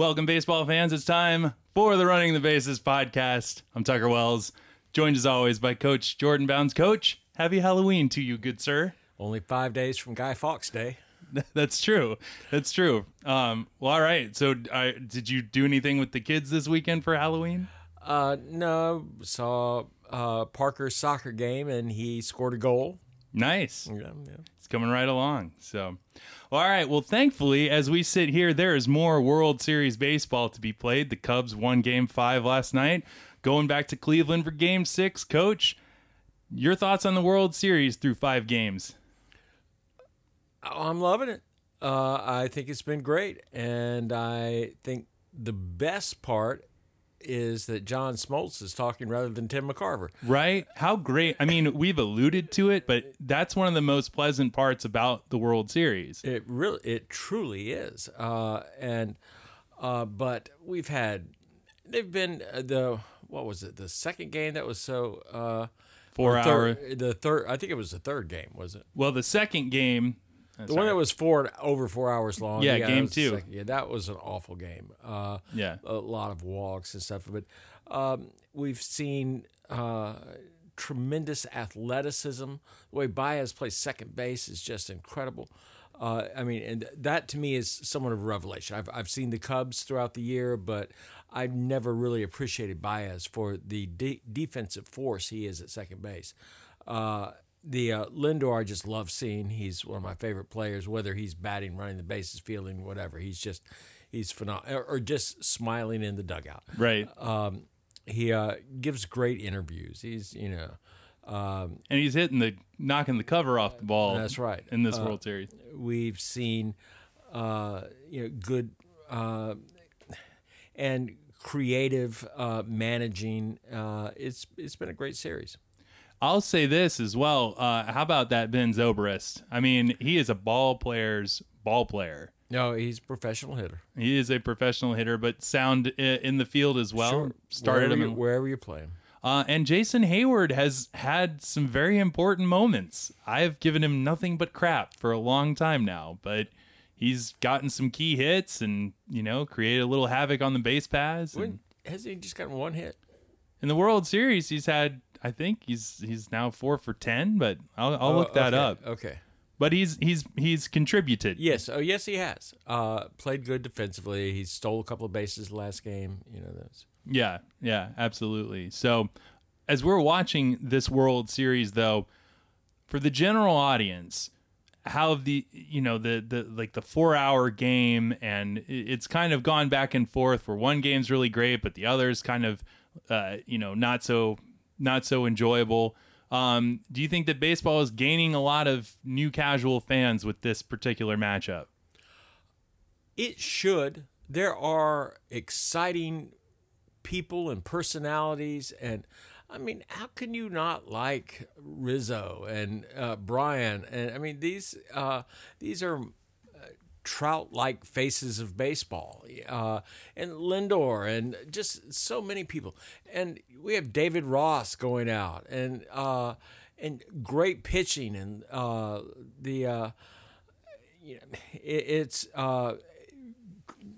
Welcome, baseball fans. It's time for the Running the Bases podcast. I'm Tucker Wells, joined as always by Coach Jordan Bounds. Coach, happy Halloween to you, good sir. Only five days from Guy Fawkes Day. That's true. That's true. Um, well, all right. So, uh, did you do anything with the kids this weekend for Halloween? Uh, no, saw uh, Parker's soccer game and he scored a goal. Nice. Yeah, yeah. It's coming right along. So, all right. Well, thankfully, as we sit here, there is more World Series baseball to be played. The Cubs won game five last night, going back to Cleveland for game six. Coach, your thoughts on the World Series through five games? I'm loving it. Uh, I think it's been great. And I think the best part is that John Smoltz is talking rather than Tim McCarver. Right? How great. I mean, we've alluded to it, but that's one of the most pleasant parts about the World Series. It really, it truly is. Uh, and, uh, but we've had, they've been uh, the, what was it, the second game that was so, uh, Four or hour. third, the third, I think it was the third game, was it? Well, the second game. The one that was four over four hours long. Yeah, game two. second- yeah, that was an awful game. Uh, Yeah. a lot of walks and stuff. But um, we've seen uh, tremendous athleticism. The way Baez plays second base is just incredible. Uh, I mean, and that to me is somewhat of a revelation. I've, I've seen the Cubs throughout the year, but I've never really appreciated Baez for the de- defensive force he is at second base. Uh, the uh, Lindor, I just love seeing. He's one of my favorite players. Whether he's batting, running the bases, fielding, whatever, he's just he's phenomenal. Or, just smiling in the dugout. Right. Um, he uh, gives great interviews. He's you know, um, and he's hitting the, knocking the cover off the ball. That's right. In this Uh, World Series. we've seen uh, you know good uh, and creative uh, managing. Uh, it's it's been a great series. I'll say this as well. Uh, how about that Ben Zobrist? I mean, he is a ball player's ball player. No, he's a professional hitter. He is a professional hitter, but sound in the field as well. Sure. Started wherever him, you, wherever you play him. uh, and Jason Heyward has had some very important moments. I've given him nothing but crap for a long time now, but he's gotten some key hits and you know created a little havoc on the base paths. and- When, has he just gotten one hit? in the World Series, he's had. I think he's he's now four for ten, but I'll I'll look Oh, that okay, up. Okay. But he's he's he's contributed. Yes. Oh, yes, he has. Uh, played good defensively. He stole a couple of bases last game. You know those. Yeah, yeah, absolutely. So, as we're watching this World Series, though, for the general audience, how the you know the the like the four hour game, and it's kind of gone back and forth. Where one game's really great, but the other's kind of uh, you know not so not so enjoyable. Um, do you think that baseball is gaining a lot of new casual fans with this particular matchup? It should. There are exciting people and personalities, and I mean, how can you not like Rizzo and uh, Bryant? And I mean, these uh, these are trout-like faces of baseball, uh, and Lindor, and just so many people. And we have David Ross going out, and uh, and great pitching, and uh, the uh, you know, it, it's uh,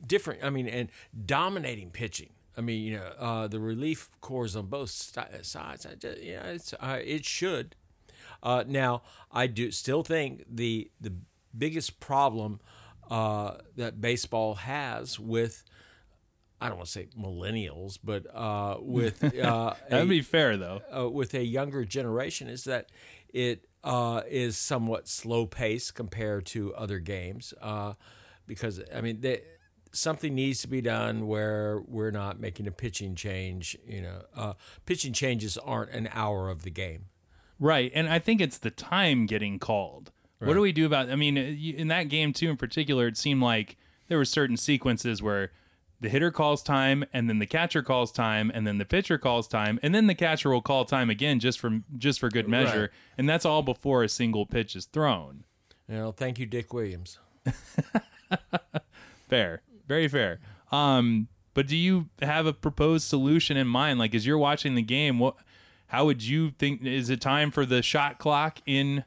different. I mean, and dominating pitching. I mean, you know, uh, the relief cores on both sides. I just, yeah, it's uh, it should. Uh, now, I do still think the the biggest problem uh, that baseball has with I don't want to say millennials, but uh, with uh, That'd a- be fair, though. uh, with a younger generation is that it uh, is somewhat slow paced compared to other games. Uh, because I mean, they, something needs to be done where we're not making a pitching change. You know, uh, pitching changes aren't an hour of the game. Right, and I think it's the time getting called. What do we do about? I mean, in that game too, in particular, it seemed like there were certain sequences where the hitter calls time, and then the catcher calls time, and then the pitcher calls time, and then the catcher will call time again just for just for good measure, Right. and that's all before a single pitch is thrown. You know, thank you, Dick Williams. Fair, very fair. Um, but do you have a proposed solution in mind? Like, as you're watching the game, what? How would you think? Is it time for the shot clock in,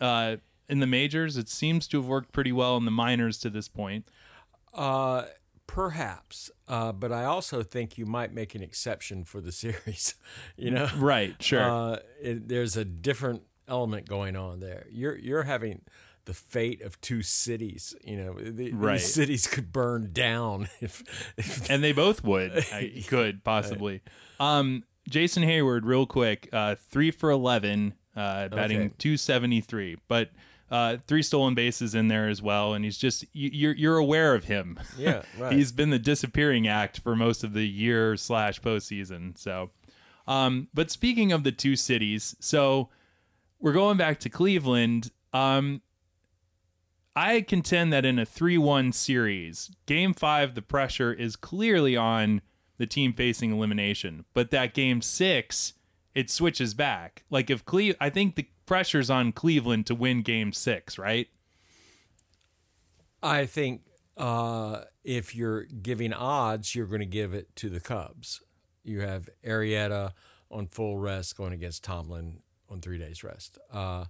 uh, in the majors? It seems to have worked pretty well in the minors to this point. Uh, Perhaps, uh, but I also think you might make an exception for the series. you know, Right, sure. uh, it, there's a different element going on there. You're you're having the fate of two cities. You know, the, Right. these cities could burn down if, if and they both would I could possibly um jason heyward real quick uh three for 11 uh batting Okay. 273 but uh three stolen bases in there as well and he's just you, you're you're aware of him Yeah, right. he's been the disappearing act for most of the year slash postseason so um but speaking of the two cities so we're going back to cleveland um I contend that in a 3 1 series, game five, the pressure is clearly on the team facing elimination. But that game six, it switches back. Like if Cle, I think the pressure's on Cleveland to win game six, right? I think uh, if you're giving odds, you're going to give it to the Cubs. You have Arrieta on full rest going against Tomlin on three days rest. Uh,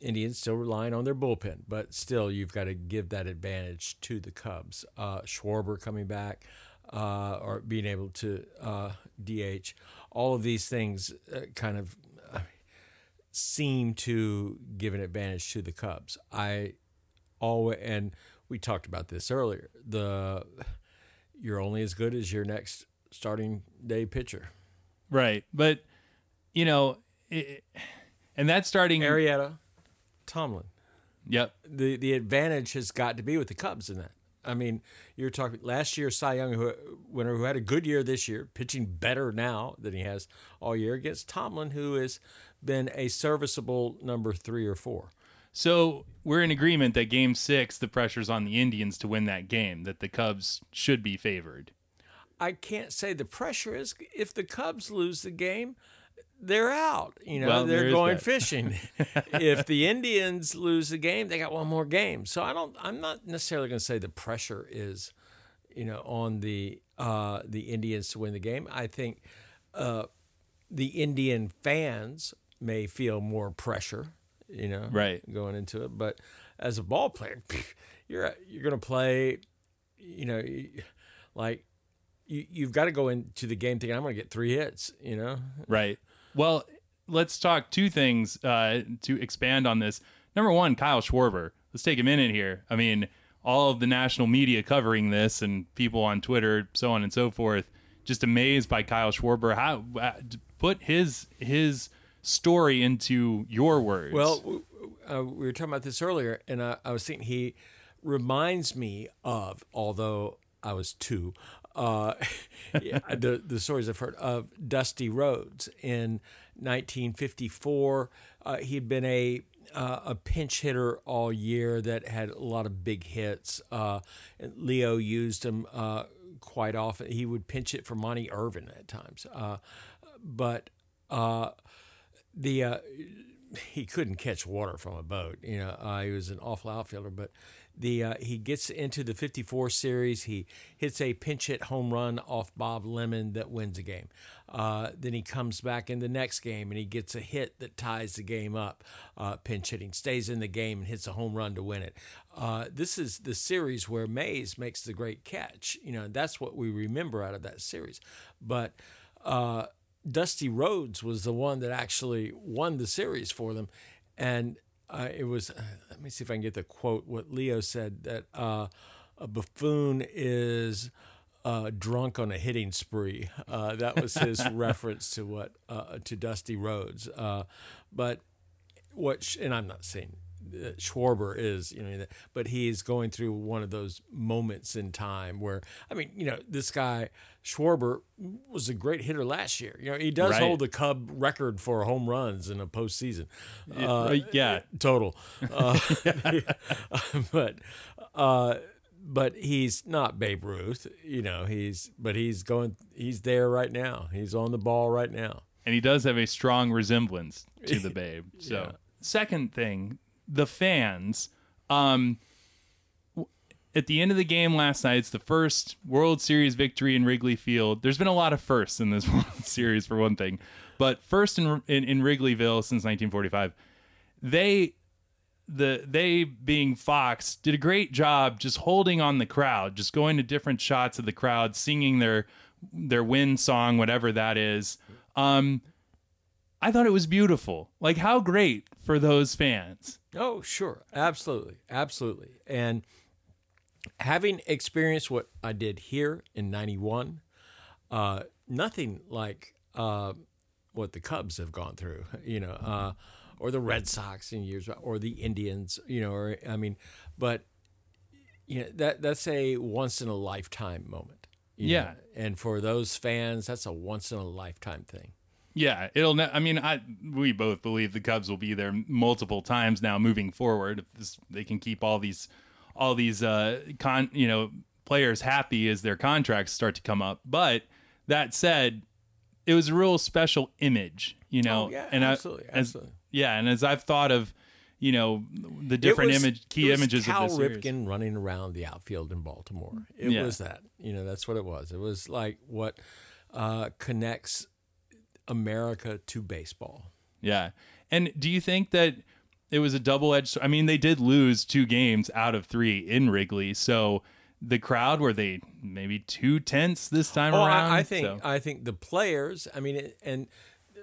Indians still relying on their bullpen, but still you've got to give that advantage to the Cubs. Uh, Schwarber coming back uh, or being able to uh, DH, all of these things uh, kind of seem to give an advantage to the Cubs. I always and we talked about this earlier. The you're only as good as your next starting day pitcher. Right. But, you know, it, and that's starting. Arrieta, Tomlin. Yep. The the advantage has got to be with the Cubs in that. I mean, you're talking last year Cy Young who, winner who had a good year this year, pitching better now than he has all year against Tomlin, who has been a serviceable number three or four. So we're in agreement that game six, the pressure's on the Indians to win that game, that the Cubs should be favored. I can't say the pressure is if the Cubs lose the game, they're out. You know, Well, they're going that. fishing. if the Indians lose the game, they got one more game. So I don't. I'm not necessarily going to say the pressure is, you know, on the uh, the Indians to win the game. I think uh, the Indian fans may feel more pressure. You know, Right. going into it, but as a ball player, you're you're going to play. You know, like you, you've got to go into the game thinking I'm going to get three hits. You know, Right. Well, let's talk two things uh, to expand on this. Number one, Kyle Schwarber. Let's take a minute here. I mean, all of the national media covering this and people on Twitter, so on and so forth, just amazed by Kyle Schwarber. How uh, put his his story into your words? Well, uh, we were talking about this earlier, and I, I was thinking he reminds me of, although I was two, uh, the the stories I've heard of Dusty Rhodes in 1954. Uh, he'd been a uh, a pinch hitter all year that had a lot of big hits. Uh, Leo used him uh, quite often. He would pinch it for Monte Irvin at times, but. The he couldn't catch water from a boat. You know, he was an awful outfielder. But the uh, he gets into the '54 series. He hits a pinch hit home run off Bob Lemon that wins the game. Uh, then he comes back in the next game and he gets a hit that ties the game up. Uh, pinch hitting stays in the game and hits a home run to win it. Uh, this is the series where Mays makes the great catch. You know, that's what we remember out of that series. But uh, Dusty Rhodes was the one that actually won the series for them, and uh, it was. Uh, let me see if I can get the quote. What Leo said that uh, a buffoon is. Uh, drunk on a hitting spree. Uh, that was his reference to what uh, to Dusty Rhodes. Uh, but what, sh- and I'm not saying Schwarber is, you know, but he's going through one of those moments in time where, I mean, you know, this guy Schwarber was a great hitter last year. You know, he does Right. hold the Cub record for home runs in a postseason. Uh, Uh, yeah. total. Uh, but uh, but he's not Babe Ruth, you know. He's but he's going. He's there right now. He's on the ball right now. and he does have a strong resemblance to the babe. So, Yeah. second thing, the fans. Um, at the end of the game last night, it's the first World Series victory in Wrigley Field. There's been a lot of firsts in this World Series, for one thing, but first in in, in Wrigleyville since 1945. They the they being Fox did a great job just holding on the crowd, just going to different shots of the crowd, singing their their win song, whatever that is. Um, I thought it was beautiful. Like how great for those fans. Oh, sure. Absolutely. Absolutely. And having experienced what I did here in 91, uh, nothing like uh, what the Cubs have gone through, you know, uh, or the Red Sox in years, or the Indians, you know, or I mean, but you know that that's a once in a lifetime moment. Yeah. know, and for those fans, that's a once in a lifetime thing. Yeah, it'll. Ne- I mean, I we both believe the Cubs will be there multiple times now moving forward. If this, they can keep all these, all these, uh, con, you know, players happy as their contracts start to come up. But that said, it was a real special image, you know. Oh, yeah, and I- absolutely, as- absolutely. yeah, and as I've thought of, you know, the different was- image, key images Cal of this series. Ripken running around the outfield in Baltimore. It Yeah. was that. You know, that's what it was. It was like what uh, connects America to baseball. Yeah. And do you think that it was a double edged? I mean, they did lose two games out of three in Wrigley. So the crowd were they maybe two tenths this time Oh, around? I, I think So- I think the players. I mean, and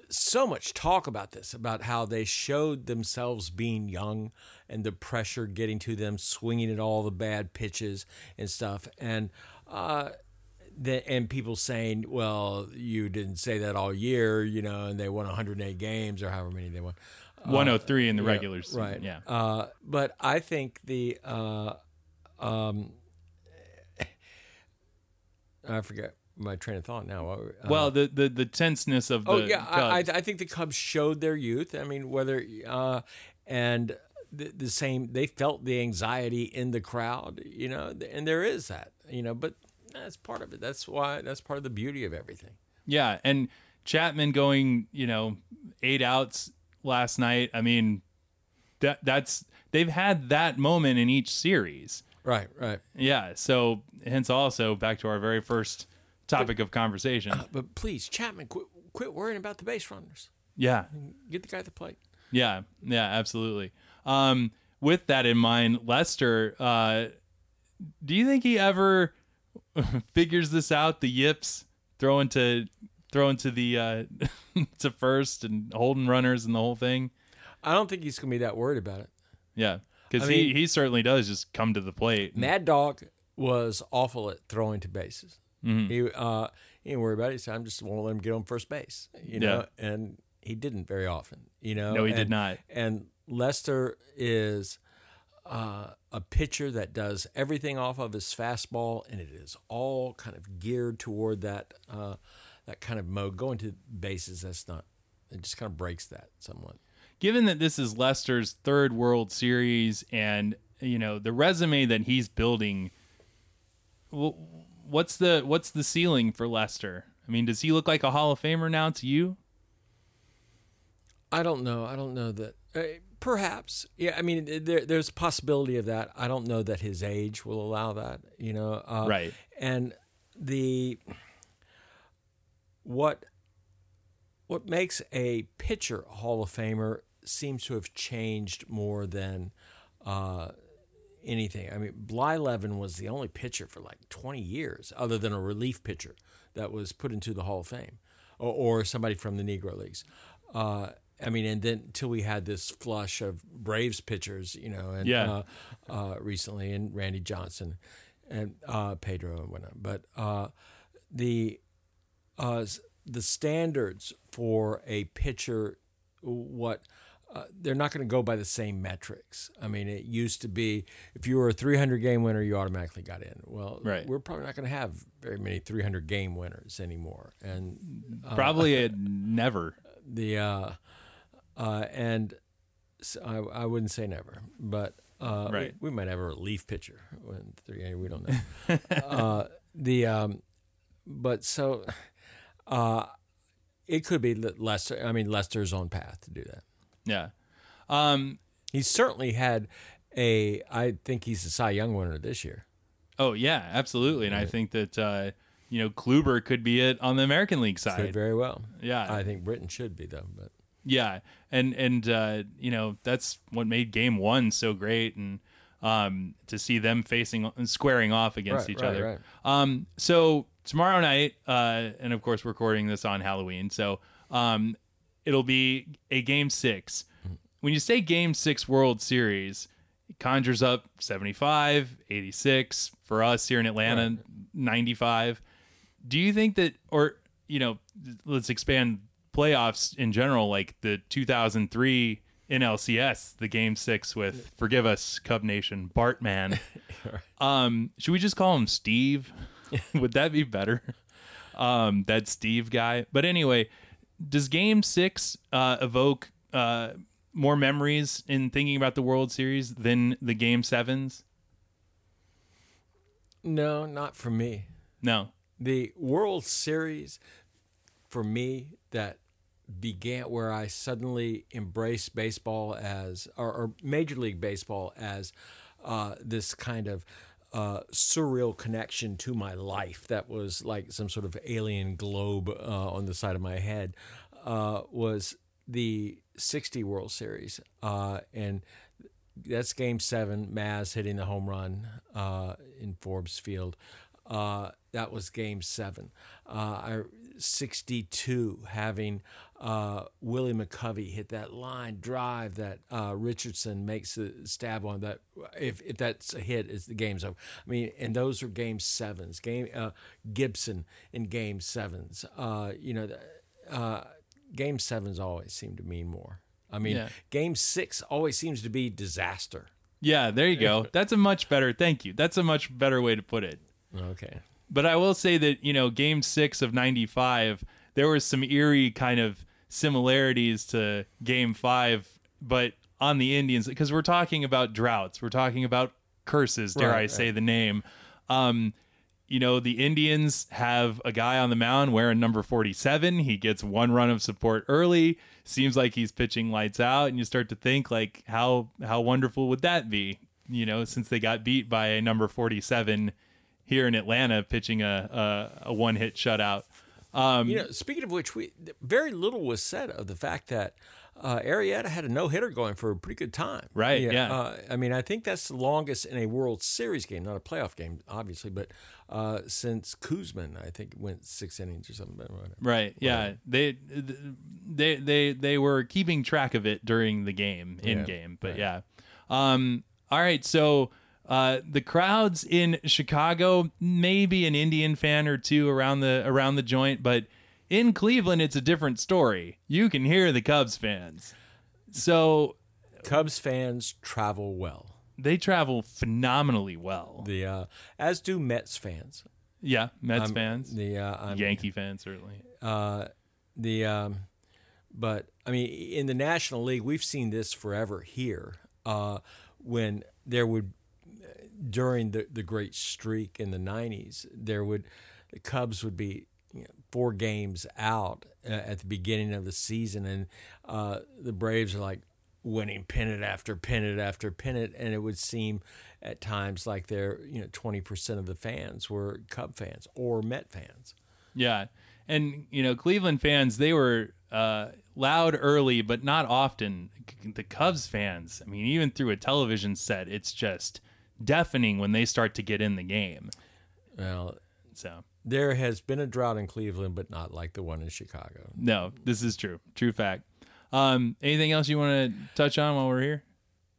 so much talk about this about how they showed themselves being young and the pressure getting to them, swinging at all the bad pitches and stuff, and. Uh, the, and people saying, "Well, you didn't say that all year," you know, and they won 108 games or however many they won. 103 in the Yeah, regular season. right? Yeah. Uh, but I think the uh, um, I forget my train of thought now. Uh, well, the, the the tenseness of the oh yeah, I, I, I think the Cubs showed their youth. I mean, whether uh, and the, the same, they felt the anxiety in the crowd, you know, and there is that, you know, but that's part of it. That's why that's part of the beauty of everything. yeah, and Chapman going, you know, eight outs last night. I mean, that that's they've had that moment in each series. Right, right. Yeah. So hence also back to our very first topic of conversation. But please, Chapman, quit, quit worrying about the base runners. Yeah. Get the guy at the plate. Yeah, yeah, absolutely. Um, with that in mind, Lester, uh, do you think he ever figures this out? The yips throwing to throwing to the uh, to first and holding runners and the whole thing. I don't think he's going to be that worried about it. Yeah, because I he mean- he certainly does just come to the plate. Mad Dog was awful at throwing to bases. Mm-hmm. He uh, he didn't worry about it. He said, "I'm just won't let him get on first base," you know. And he didn't very often, you know. No, he did not. And Lester is uh, a pitcher that does everything off of his fastball, and it is all kind of geared toward that uh, that kind of mode. Going to bases, that's not. It just kind of breaks that somewhat. Given that this is Lester's third World Series, and you know the resume that he's building, what's the what's the ceiling for Lester? I mean, does he look like a Hall of Famer now to you? I don't know. I don't know that. Uh, perhaps, yeah. I mean, there, there's a possibility of that. I don't know that his age will allow that. You know, uh, Right. And the what what makes a pitcher a Hall of Famer seems to have changed more than uh, anything. I mean, Blyleven was the only pitcher for like 20 years, other than a relief pitcher that was put into the Hall of Fame, or, or somebody from the Negro Leagues. Uh, I mean, and then until we had this flush of Braves pitchers, you know, and Yeah. uh, uh, recently, and Randy Johnson, and uh, Pedro and whatnot. But uh, the uh, the standards for a pitcher, what uh, they're not going to go by the same metrics. I mean, it used to be if you were a 300 game winner, you automatically got in. Well, Right. we're probably not going to have very many 300 game winners anymore, and Probably never. the uh, and s I I wouldn't say never, but uh, we- Right. we, might have a relief pitcher when three. We don't know. uh, the um, but so uh, it could be Lester. I mean, Lester's on path to do that. Yeah. Um, He's certainly had a. I think he's a Cy Young winner this year. oh yeah, absolutely. And I think that uh, you know Kluber could be it on the American League Could side. very well. Yeah. I think Britton should be though, but Yeah, and and uh, you know that's what made Game One so great, and um, to see them facing squaring off against Right, each right, other. right. Um, so tomorrow night, uh, and of course, we're recording this on Halloween, so um, it'll be a Game Six. When you say Game Six World Series, it conjures up 75, 86 for us here in Atlanta, 95. Do you think that, or you know, let's expand playoffs in general, like the 2003 NLCS, the Game Six with forgive us, Cub Nation, Bartman. um, should we just call him Steve? Would that be better? Um, that Steve guy. But anyway, does Game Six uh, evoke uh, more memories in thinking about the World Series than the Game Sevens? No, not for me. No. The World Series, for me, that began where I suddenly embraced baseball as, or, or Major League Baseball as uh, this kind of uh, surreal connection to my life that was like some sort of alien globe uh, on the side of my head, uh, was the 60 World Series. Uh, and that's game seven. Maz hitting the home run uh, in Forbes Field. That was game seven. I, 62 having uh, Willie McCovey hit that line drive that uh, Richardson makes the stab on that if, if that's a hit is the game's over. I mean and those are game sevens. Game uh, Gibson in game sevens. Uh, you know uh, game sevens always seem to mean more. I mean Yeah. game 6 always seems to be disaster. Yeah, there you go. That's a much better. Thank you. That's a much better way to put it. Okay. But I will say that, you know, game six of 95, there was some eerie kind of similarities to game five, but on the Indians, because we're talking about droughts, we're talking about curses, dare Right, I say the name. Um, you know, the Indians have a guy on the mound wearing number 47. He gets one run of support early. Seems like he's pitching lights out, and you start to think like how how wonderful would that be? You know, since they got beat by a number 47 here in Atlanta pitching a a, a one hit shutout. Um, You know, speaking of which, we very little was said of the fact that uh, Arrieta had a no hitter going for a pretty good time. Right, yeah. Uh, I mean, I think that's the longest in a World Series game, not a playoff game, obviously, but uh, since Kuzman, I think went six innings or something. Right. Yeah. They they they they were keeping track of it during the game in Yeah, game. But yeah. Um all right, so uh the crowds in Chicago, maybe an Indian fan or two around the around the joint, but in Cleveland it's a different story. You can hear the Cubs fans. So Cubs fans travel well. they travel phenomenally well. The uh, as do Mets fans. Yeah, Mets fans, The uh, Yankee fans certainly. uh, the um, but I mean in the National League we've seen this forever here uh, when there would during the the great streak in the 90s there would the Cubs would be you know, four games out uh, at the beginning of the season and uh, the Braves are like winning pennant after pennant after pennant and it would seem at times like they're you know 20% of the fans were Cub fans or Met fans Yeah. And, you know, Cleveland fans, they were uh, loud early, but not often. The Cubs fans, I mean, even through a television set, it's just deafening when they start to get in the game. well So, There has been a drought in Cleveland, but not like the one in Chicago. no, this is true. True fact. Um, anything else you want to touch on while we're here?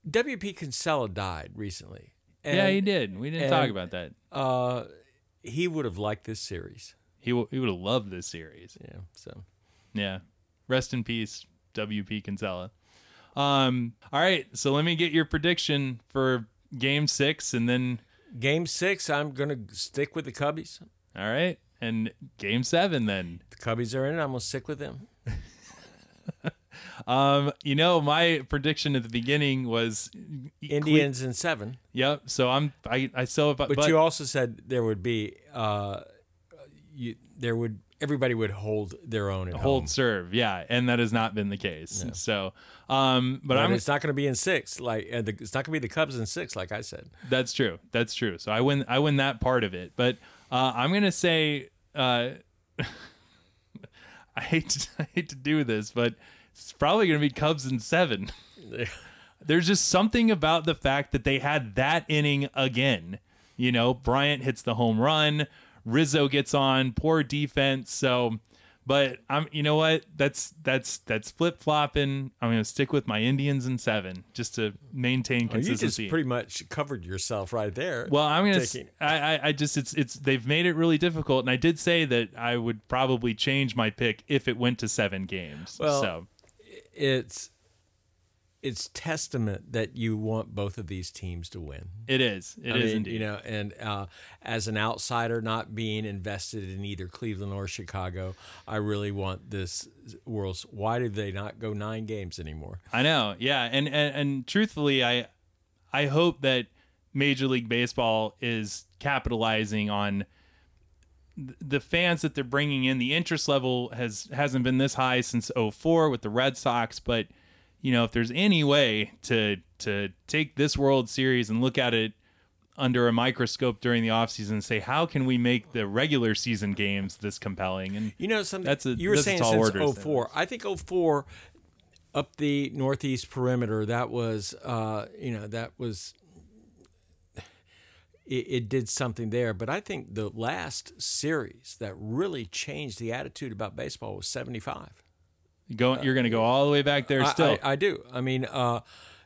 WP Kinsella died recently. And, yeah, he did. We didn't and- talk about that. Uh, he would have liked this series. He, w- he would have loved this series. Yeah. So Yeah. Rest in peace, WP Kinsella. Um, all right, so let me get your prediction for game six and then game six, I'm gonna stick with the Cubbies. all right. And game seven then. The Cubbies are in. I'm gonna stick with them. Um, you know, my prediction at the beginning was Indians in seven. Yep. So I'm I I still but, But, you also said there would be uh, you there would everybody would hold their own at hold home. serve, yeah, and that has not been the case. So, um, but But I'm it's not going to be in six. Like uh, the, it's not going to be the Cubs in six, like I said. That's true. That's true. So I win. I win that part of it. But uh, I'm gonna say uh, I hate to, I hate to do this, but it's probably going to be Cubs in seven. There's just something about the fact that they had that inning again. You know, Bryant hits the home run, Rizzo gets on, poor defense. So, but I'm, you know what? That's that's that's flip flopping. I'm going to stick with my Indians in seven just to maintain Well, you consistency. just pretty much covered yourself right there. Well, I'm gonna. Taking- I, I I just it's it's they've made it really difficult, and I did say that I would probably change my pick if it went to seven games. Well, so it's it's testament that you want both of these teams to win. it is. It is I mean, indeed. You know, and uh, as an outsider, not being invested in either Cleveland or Chicago, I really want this world's. Why did they not go nine games anymore? I know. Yeah, and, and and truthfully, I I hope that Major League Baseball is capitalizing on the fans that they're bringing in. The interest level has hasn't been this high since 04 with the Red Sox, but you know, if there's any way to to take this World Series and look at it under a microscope during the offseason and say how can we make the regular season games this compelling and You know, something That's a- you were saying since order, 04. I think 04 up the northeast perimeter. That was, uh, you know, that was. It, it did something there, but I think the last series that really changed the attitude about baseball was '75. Go you're going to go all the way back there I- still I, I do. I mean, uh,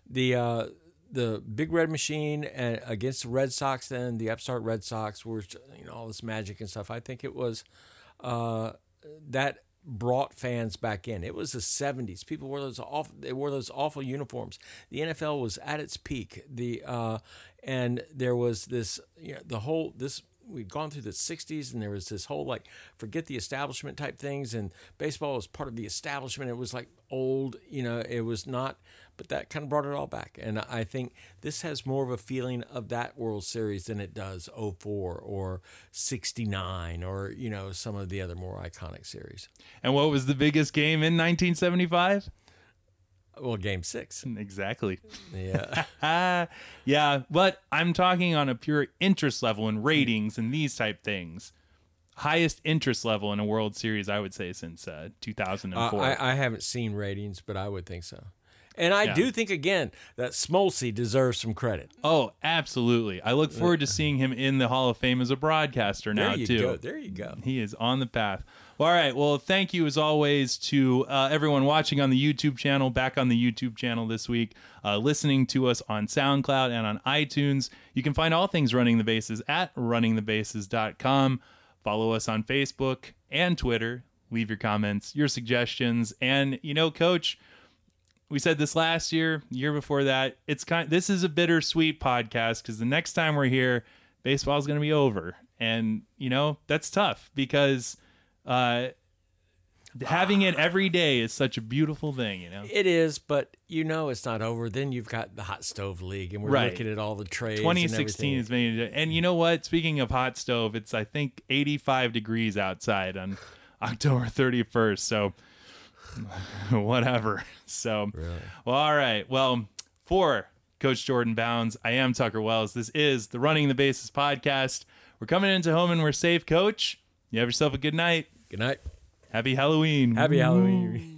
the uh, the Big Red Machine and against the Red Sox, then the upstart Red Sox were you know all this magic and stuff. I think it was uh, that brought fans back in. It was the '70s. People wore those awful. They wore those awful uniforms. The NFL was at its peak. The uh, and there was this you know the whole this we'd gone through the 60s and there was this whole like forget the establishment type things and baseball was part of the establishment. It was like old you know it was not but that kind of brought it all back. And i think this has more of a feeling of that world series than it does 04 or 69 or you know some of the other more iconic series. And what was the biggest game in 1975 well game six exactly yeah Ah, yeah, but I'm talking on a pure interest level and ratings and these type things. Highest interest level in a World Series, I would say, since uh, 2004. Uh, I, I haven't seen ratings but i would think so and i Yeah. do think again that smolsey deserves some credit oh, absolutely. I look forward to seeing him in the Hall of Fame as a broadcaster now, there you too. go there you go He is on the path. Well, all right. Well, thank you as always to uh, everyone watching on the YouTube channel, back on the YouTube channel this week, uh, listening to us on SoundCloud and on iTunes. You can find all things Running the Bases at runningthebases.com. Follow us on Facebook and Twitter. Leave your comments, your suggestions. And, you know, Coach, we said this last year, year before that. It's kind. This is a bittersweet podcast because the next time we're here, baseball's going to be over, and you know that's tough because uh, having it every day is such a beautiful thing. You know, It is, but you know it's not over. Then you've got the hot stove league, and we're Right. looking at all the trades. 2016 and is made, and you know what? Speaking of hot stove, it's I think 85 degrees outside on October 31st. So whatever. So well, all right. Well, for Coach Jordan Bounds, I am Tucker Wells. This is the Running the Bases podcast. We're coming into home and we're safe, Coach. You have yourself a good night. Good night. Happy Halloween. Happy Halloween.